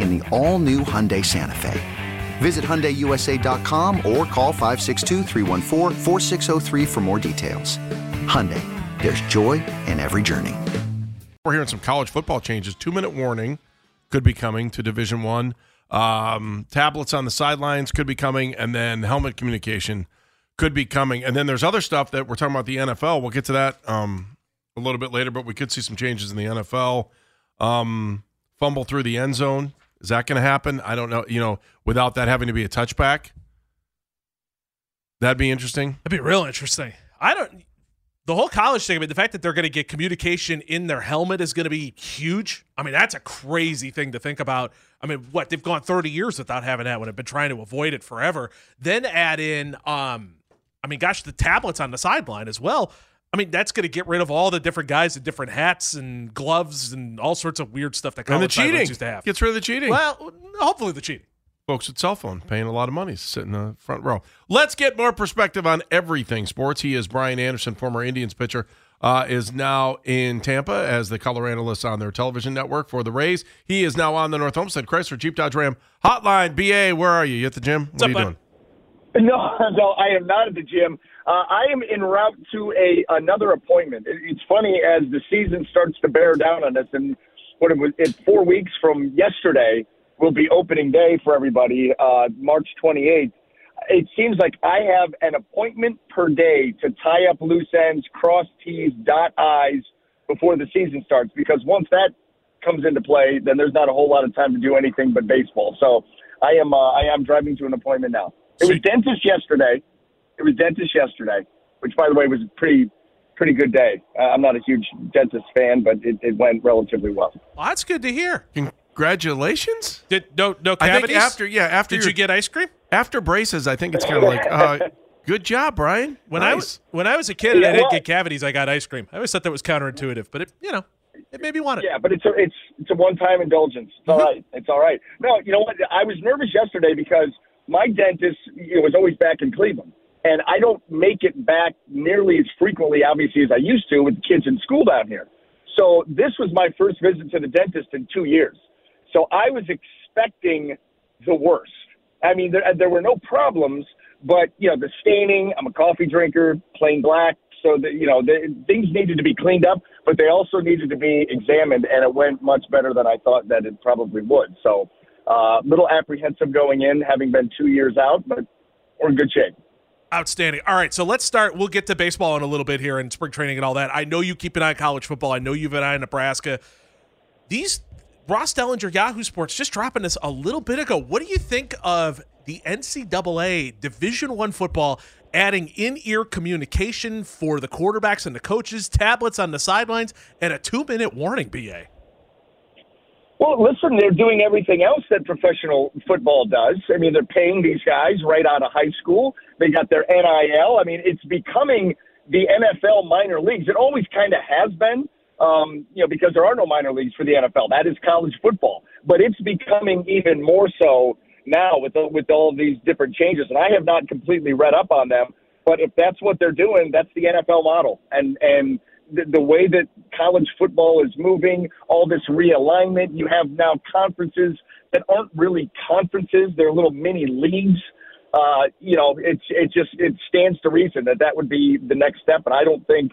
in the all new Hyundai Santa Fe. Visit HyundaiUSA.com or call 562 for more details. Hyundai, there's joy in every journey. We're hearing some college football changes. Two minute warning could be coming to Division One. Um, tablets on the sidelines could be coming, and then helmet communication could be coming. And then there's other stuff that we're talking about the NFL. We'll get to that um, a little bit later, but we could see some changes in the NFL. Um, fumble through the end zone. Is that going to happen? I don't know. You know, without that having to be a touchback, that'd be interesting. That'd be real interesting. I don't. The whole college thing. I mean, the fact that they're going to get communication in their helmet is going to be huge. I mean, that's a crazy thing to think about. I mean, what they've gone 30 years without having that when they've been trying to avoid it forever. Then add in, um, I mean, gosh, the tablets on the sideline as well. I mean, that's going to get rid of all the different guys in different hats and gloves and all sorts of weird stuff that college and the cheating used to have. Gets rid of the cheating. Well, hopefully the cheating. Folks with cell phone paying a lot of money sitting in the front row. Let's get more perspective on everything sports. He is Brian Anderson, former Indians pitcher, uh, is now in Tampa as the color analyst on their television network for the Rays. He is now on the North Olmsted Chrysler Jeep Dodge Ram hotline. BA, where are you? You at the gym? What What's are you up, doing? No, no, I am not at the gym. Uh, I am en route to a another appointment. It, it's funny as the season starts to bear down on us, and what it was, it, four weeks from yesterday will be opening day for everybody, uh, March 28th. It seems like I have an appointment per day to tie up loose ends, cross T's, dot I's before the season starts. Because once that comes into play, then there's not a whole lot of time to do anything but baseball. So I am uh, I am driving to an appointment now. It was dentist yesterday. It was dentist yesterday, which by the way was a pretty pretty good day. Uh, I'm not a huge dentist fan, but it, it went relatively well. Well, that's good to hear. Congratulations. Did no no I cavities? think after yeah after Did your- you get ice cream? after braces, I think it's kind of like uh, good job, Brian. When nice. I was when I was a kid and I didn't well- get cavities, I got ice cream. I always thought that was counterintuitive, but it you know it made me want it. Yeah, but it's a it's it's a one time indulgence. It's all right. It's all right. No, you know what? I was nervous yesterday because my dentist know, was always back in Cleveland, and I don't make it back nearly as frequently, obviously, as I used to with the kids in school down here. So this was my first visit to the dentist in two years. So I was expecting the worst. I mean, there, there were no problems, but you know, the staining. I'm a coffee drinker, plain black. So that you know, the, things needed to be cleaned up, but they also needed to be examined, and it went much better than I thought that it probably would. So, uh, little apprehensive going in, having been two years out, but we're in good shape. Outstanding. All right, so let's start. We'll get to baseball in a little bit here and spring training and all that. I know you keep an eye on college football. I know you've an eye on Nebraska. These Ross Dellenger, Yahoo Sports, just dropping this a little bit ago. What do you think of the NCAA Division One football adding in-ear communication for the quarterbacks and the coaches, tablets on the sidelines, and a two-minute warning? Ba. Well, listen, they're doing everything else that professional football does. I mean, they're paying these guys right out of high school. They got their NIL. I mean, it's becoming the NFL minor leagues. It always kind of has been, um, you know, because there are no minor leagues for the NFL. That is college football. But it's becoming even more so now with the, with all these different changes. And I have not completely read up on them, but if that's what they're doing, that's the NFL model. And and the, the way that college football is moving, all this realignment, you have now conferences that aren't really conferences; they're little mini leagues. Uh, you know, it's it just it stands to reason that that would be the next step. And I don't think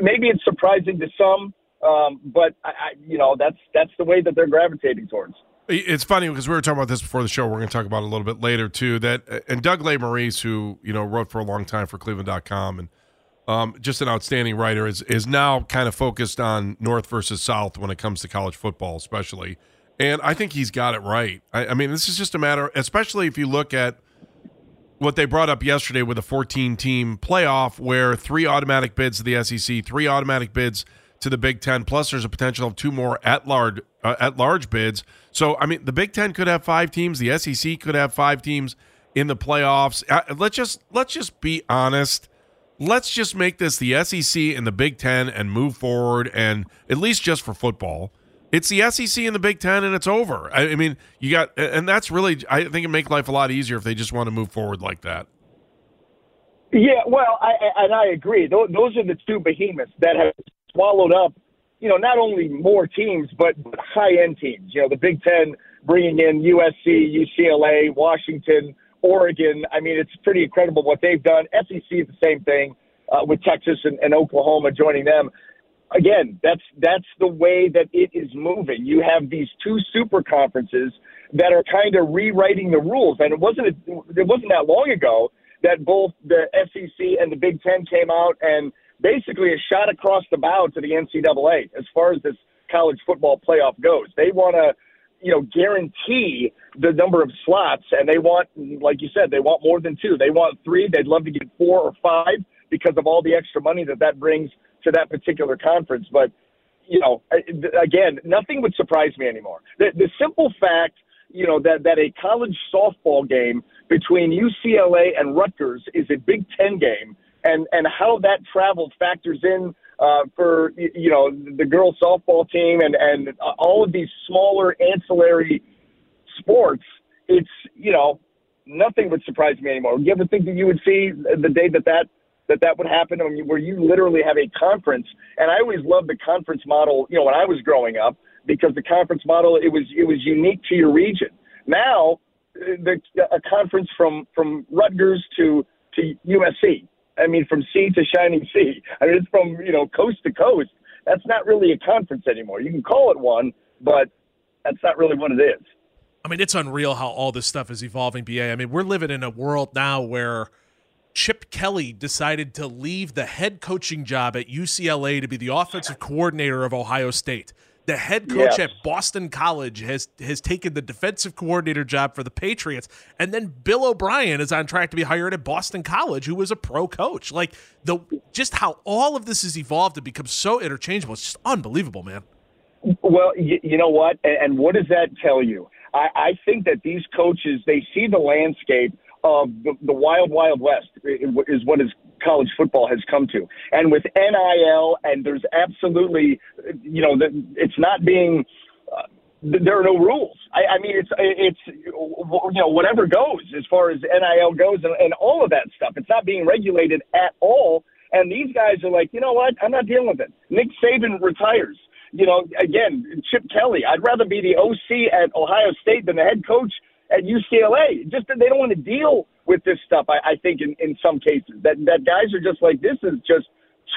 maybe it's surprising to some, um, but I, I, you know that's that's the way that they're gravitating towards. It's funny because we were talking about this before the show. We're going to talk about it a little bit later too. That and Doug Lesmerises, who you know wrote for a long time for Cleveland.com and um, just an outstanding writer, is is now kind of focused on North versus South when it comes to college football, especially. And I think he's got it right. I, I mean, this is just a matter, especially if you look at what they brought up yesterday with a 14 team playoff where three automatic bids to the SEC, three automatic bids to the Big Ten, plus there's a potential of two more at large uh, at large bids. So I mean, the Big Ten could have five teams, the SEC could have five teams in the playoffs. Uh, let's just let's just be honest. Let's just make this the SEC and the Big Ten and move forward, and at least just for football. It's the SEC and the Big Ten, and it's over. I, I mean, you got, and that's really, I think, it make life a lot easier if they just want to move forward like that. Yeah, well, I, and I agree. Those, those are the two behemoths that have swallowed up, you know, not only more teams but high end teams. You know, the Big Ten bringing in USC, UCLA, Washington, Oregon. I mean, it's pretty incredible what they've done. SEC, the same thing uh, with Texas and, and Oklahoma joining them again, that's that's the way that it is moving. You have these two super conferences that are kind of rewriting the rules, and it wasn't it wasn't that long ago that both the SEC and the Big Ten came out and basically a shot across the bow to the NCAA as far as this college football playoff goes. They want to you know, guarantee the number of slots, and they want, like you said, they want more than two. They want three. They'd love to get four or five because of all the extra money that that brings to that particular conference. But you know, again, nothing would surprise me anymore. The, the simple fact, you know, that that a college softball game between UCLA and Rutgers is a Big Ten game, and and how that travel factors in uh, for you know the girls softball team and and all of these smaller ancillary sports. It's you know nothing would surprise me anymore. You ever think that you would see the day that that that that would happen where you literally have a conference. And I always loved the conference model, you know, when I was growing up because the conference model it was it was unique to your region. Now, the a conference from from Rutgers to to USC. I mean, from sea to shining sea. I mean, it's from you know coast to coast. That's not really a conference anymore. You can call it one, but that's not really what it is. I mean, it's unreal how all this stuff is evolving. Ba, I mean, we're living in a world now where Chip Kelly decided to leave the head coaching job at UCLA to be the offensive coordinator of Ohio State. The head coach yes. at Boston College has has taken the defensive coordinator job for the Patriots, and then Bill O'Brien is on track to be hired at Boston College, who was a pro coach. Like the just how all of this has evolved and become so interchangeable. It's just unbelievable, man. Well, you, you know what, and, and what does that tell you? I, I think that these coaches they see the landscape of the, the wild, wild west is what is college football has come to. And with NIL, and there's absolutely, you know, it's not being. Uh, there are no rules. I, I mean, it's it's you know whatever goes as far as NIL goes and, and all of that stuff. It's not being regulated at all. And these guys are like, you know what? I'm not dealing with it. Nick Saban retires. You know, again, Chip Kelly. I'd rather be the OC at Ohio State than the head coach at UCLA. Just that they don't want to deal with this stuff. I, I think in, in some cases that that guys are just like this is just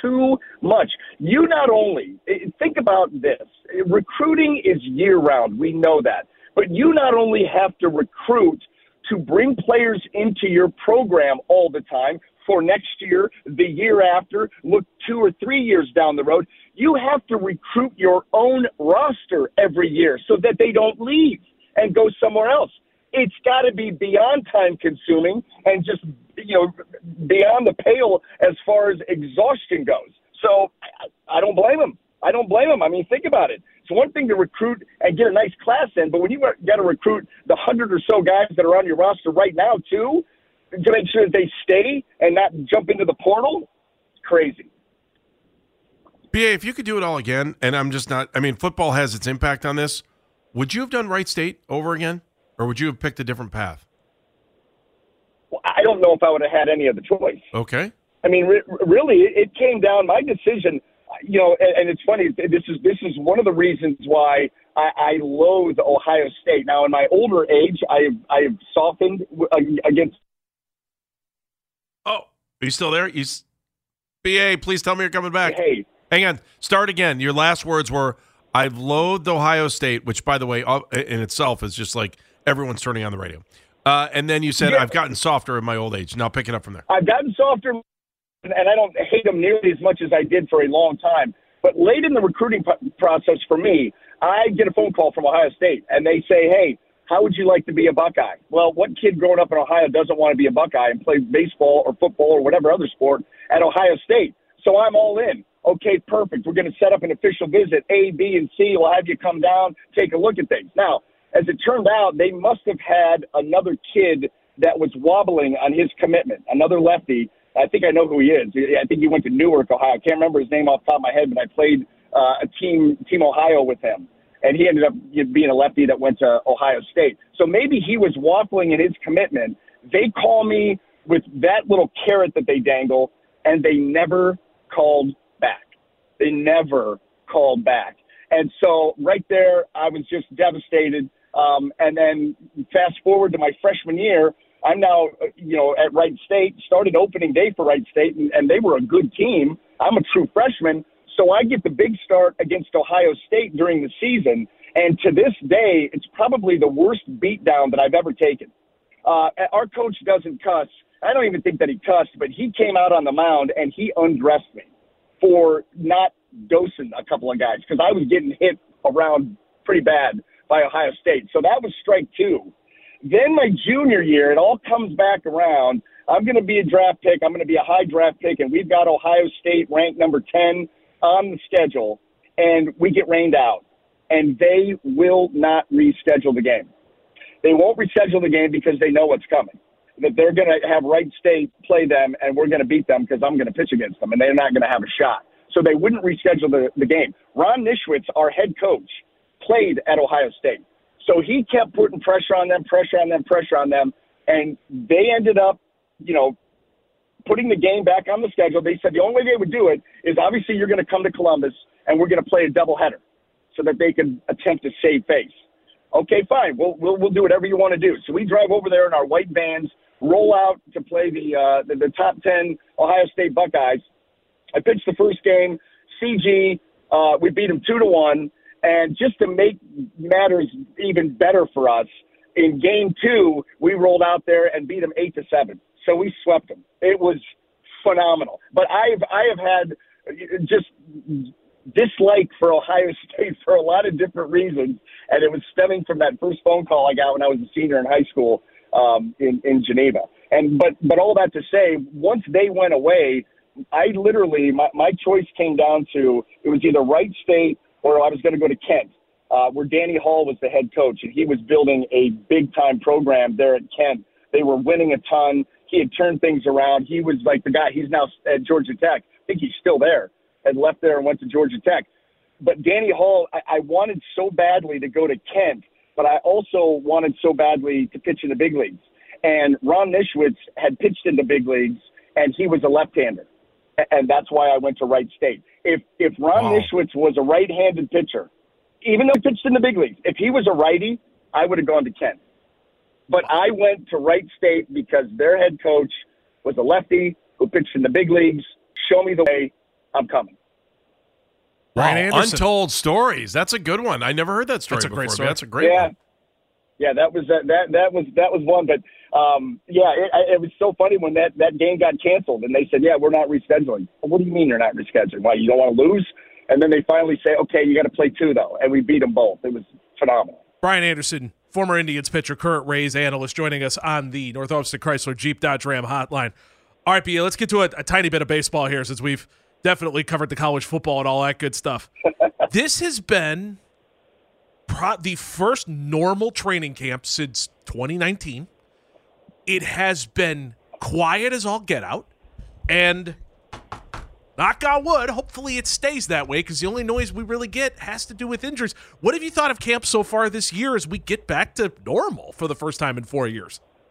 too much. You not only eh, think about this. Recruiting is year round. We know that. But you not only have to recruit to bring players into your program all the time for next year, the year after, look two or three years down the road, you have to recruit your own roster every year so that they don't leave and go somewhere else it's got to be beyond time consuming and just you know beyond the pale as far as exhaustion goes. So I, don't blame him. I don't blame him. I mean, think about it. It's one thing to recruit and get a nice class in, but when you got to recruit the hundred or so guys that are on your roster right now too, to make sure that they stay and not jump into the portal, it's crazy. BA, if you could do it all again, and I'm just not, I mean, football has its impact on this. Would you have done Wright State over again? Or would you have picked a different path? Well, I don't know if I would have had any other choice. Okay. I mean, re- really, it came down. My decision, you know, and, and it's funny. This is this is one of the reasons why I, I loathe Ohio State. Now, in my older age, I have I have softened against. Oh, are you still there? You, BA, please tell me you're coming back. Hey, Hang on. Start again. Your last words were, "I've loathed Ohio State," which, by the way, uh, in itself is just like everyone's turning on the radio. Uh, and then you said, Yeah. "I've gotten softer in my old age." Now pick it up from there. I've gotten softer, and I don't hate them nearly as much as I did for a long time. But late in the recruiting process for me, I get a phone call from Ohio State, and they say, "Hey, how would you like to be a Buckeye?" Well, what kid growing up in Ohio doesn't want to be a Buckeye and play baseball or football or whatever other sport at Ohio State? So I'm all in. Okay, perfect. We're going to set up an official visit. A, B, and C will have you come down, take a look at things. Now, as it turned out, they must have had another kid that was wobbling on his commitment, another lefty. I think I know who he is. I think he went to Newark, Ohio. I can't remember his name off the top of my head, but I played uh, a team, Team Ohio with him. And he ended up being a lefty that went to Ohio State. So maybe he was waffling in his commitment. They call me with that little carrot that they dangle, and they never called back. They never called back. And so right there, I was just devastated. Um, and then fast forward to my freshman year, I'm now, you know, at Wright State, started opening day for Wright State, and, and they were a good team. I'm a true freshman. So I get the big start against Ohio State during the season. And to this day, it's probably the worst beatdown that I've ever taken. Uh, our coach doesn't cuss. I don't even think that he cussed, but he came out on the mound and he undressed me for not dosing a couple of guys because I was getting hit around pretty bad by Ohio State. So that was strike two. Then my junior year, it all comes back around. I'm going to be a draft pick. I'm going to be a high draft pick, and we've got Ohio State ranked number 10 on the schedule, and we get rained out. And they will not reschedule the game. They won't reschedule the game because they know what's coming. That they're going to have Wright State play them, and we're going to beat them because I'm going to pitch against them, and they're not going to have a shot. So they wouldn't reschedule the, the game. Ron Nischwitz, our head coach, played at Ohio State. So he kept putting pressure on them, pressure on them, pressure on them, and they ended up, you know, putting the game back on the schedule. They said the only way they would do it is obviously you're going to come to Columbus and we're going to play a doubleheader so that they can attempt to save face. Okay, fine. We'll, we'll, we'll do whatever you want to do. So we drive over there in our white vans, roll out to play the, uh, the, the top 10 Ohio State Buckeyes. I pitched the first game, CG. Uh, we beat them two to one. And just to make matters even better for us, in game two, we rolled out there and beat them eight to seven. So we swept them. It was phenomenal. But I've I have had just dislike for Ohio State for a lot of different reasons, and it was stemming from that first phone call I got when I was a senior in high school um, in in Geneva. And but but all that to say, once they went away, I literally my my choice came down to it was either Wright State or I was going to go to Kent. Uh, where Danny Hall was the head coach, and he was building a big time program there at Kent. They were winning a ton. He had turned things around. He was like the guy. He's now at Georgia Tech. I think he's still there. Had left there and went to Georgia Tech. But Danny Hall, I, I wanted so badly to go to Kent, but I also wanted so badly to pitch in the big leagues. And Ron Nischwitz had pitched in the big leagues, and he was a left-hander, and that's why I went to Wright State. If if Ron Wow. Nischwitz was a right-handed pitcher, even though he pitched in the big leagues, if he was a righty, I would have gone to Kent. But I went to Wright State because their head coach was a lefty who pitched in the big leagues. Show me the way. I'm coming. Brian Wow, Anderson. Untold stories. That's a good one. I never heard that story That's a before. great story. That's a great yeah. one. Yeah, that was that that that was that was one. But um, yeah, it, it was so funny when that that game got canceled and they said, "Yeah, we're not rescheduling." What do you mean you're not rescheduling? Why you don't want to lose? And then they finally say, "Okay, you got to play two though," and we beat them both. It was phenomenal. Brian Anderson, former Indians pitcher, current Rays analyst, joining us on the North Olmsted Chrysler Jeep Dodge Ram hotline. All right, BA, let's get to a, a tiny bit of baseball here since we've definitely covered the college football and all that good stuff. this has been pro- the first normal training camp since 2019. It has been quiet as all get out. And knock on wood, hopefully. it stays that way because the only noise we really get has to do with injuries. What have you thought of camp so far this year as we get back to normal for the first time in four years?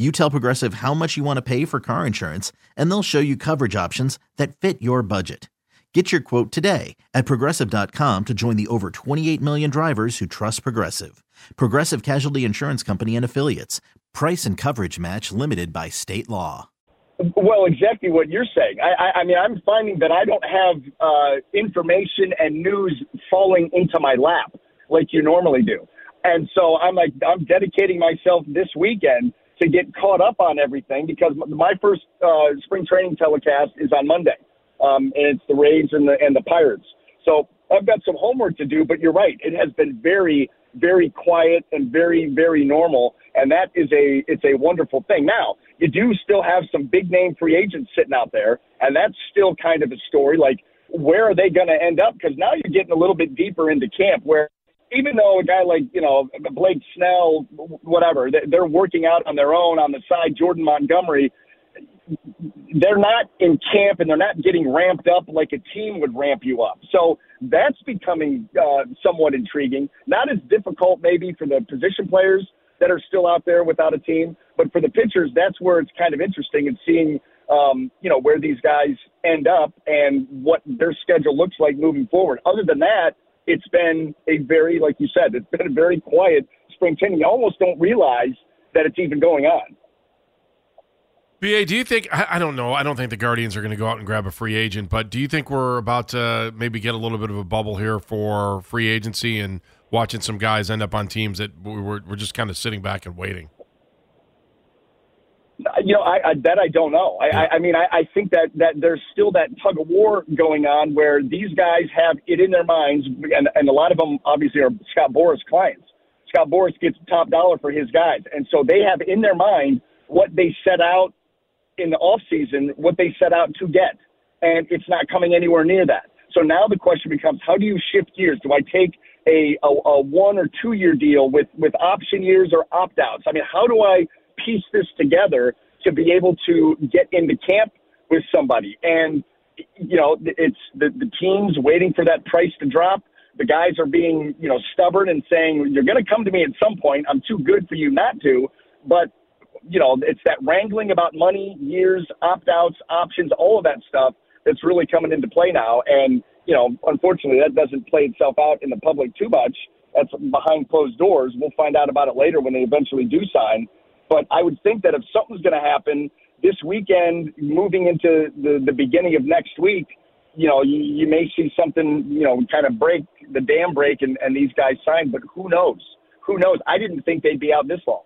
You tell Progressive how much you want to pay for car insurance, and they'll show you coverage options that fit your budget. Get your quote today at progressive.com to join the over 28 million drivers who trust Progressive. Progressive Casualty Insurance Company and Affiliates. Price and coverage match limited by state law. Well, exactly what you're saying. I, I, I mean, I'm finding that I don't have uh, information and news falling into my lap like you normally do. And so I'm like, I'm dedicating myself this weekend to get caught up on everything because my first uh, spring training telecast is on Monday, um, and it's the Rays and the and the Pirates. So I've got some homework to do. But you're right; it has been very, very quiet and very, very normal, and that is a it's a wonderful thing. Now you do still have some big name free agents sitting out there, and that's still kind of a story. Like, where are they going to end up? Because now you're getting a little bit deeper into camp where even though a guy like you know Blake Snell, whatever, they're working out on their own on the side. Jordan Montgomery, they're not in camp and they're not getting ramped up like a team would ramp you up. So that's becoming uh, somewhat intriguing. Not as difficult maybe for the position players that are still out there without a team, but for the pitchers, that's where it's kind of interesting and seeing. Um, you know where these guys end up and what their schedule looks like moving forward. Other than that, it's been a very, like you said, it's been a very quiet spring training. You almost don't realize that it's even going on. BA, do you think, I, don't know, I don't think the Guardians are going to go out and grab a free agent, but do you think we're about to maybe get a little bit of a bubble here for free agency and watching some guys end up on teams that we're, we're just kind of sitting back and waiting? You know, I, I that I don't know. I, I, I mean, I, I think that that there's still that tug of war going on where these guys have it in their minds, and and a lot of them obviously are Scott Boras clients. Scott Boras gets top dollar for his guys, and so they have in their mind what they set out in the off season, what they set out to get, and it's not coming anywhere near that. So now the question becomes, how do you shift gears? Do I take a, a, a one or two year deal with with option years or opt outs? I mean, how do I piece this together to be able to get into camp with somebody. And, you know, it's the, the team's waiting for that price to drop. The guys are being, you know, stubborn and saying, you're going to come to me at some point. I'm too good for you not to. But, you know, it's that wrangling about money, years, opt outs, options, all of that stuff that's really coming into play now. And, you know, unfortunately, that doesn't play itself out in the public too much. That's behind closed doors. We'll find out about it later when they eventually do sign. But I would think that if something's going to happen this weekend, moving into the, the beginning of next week, you know, you, you may see something, you know, kind of break the dam break and, and these guys sign, but who knows? Who knows? I didn't think they'd be out this long.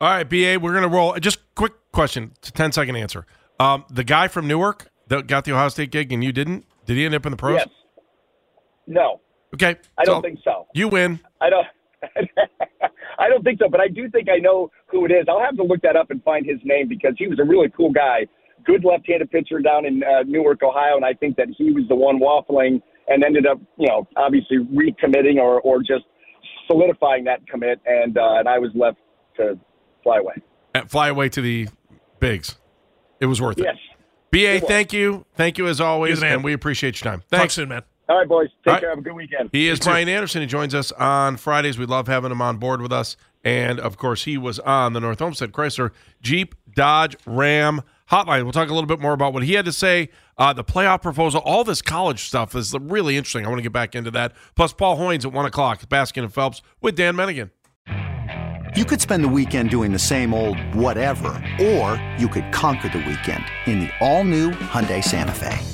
All right, BA, we're going to roll. Just quick question, 10 second answer. Um, the guy from Newark that got the Ohio State gig and you didn't, did he end up in the pros? Yes. No, Okay. I don't think so. You win. I don't. I don't think so, but I do think I know who it is. I'll have to look that up and find his name because he was a really cool guy. Good left-handed pitcher down in uh, Newark, Ohio, and I think that he was the one waffling and ended up, you know, obviously recommitting or or just solidifying that commit, and uh, and I was left to fly away. Uh, Fly away to the bigs. It was worth it. Yes. it. BA, thank you. Thank you as always. You're the man. And we appreciate your time. Talk Thanks. soon, man. All right, boys. Take All right. care. Have a good weekend. He is. Brian Anderson. He joins us on Fridays. We love having him on board with us. And of course, he was on the North Olmsted Chrysler Jeep Dodge Ram hotline. We'll talk a little bit more about what he had to say, uh, the playoff proposal, all this college stuff is really interesting. I want to get back into that. Plus, Paul Hoynes at one o'clock, Baskin and Phelps with Dan Menningen. You could spend the weekend doing the same old whatever, or you could conquer the weekend in the all-new Hyundai Santa Fe.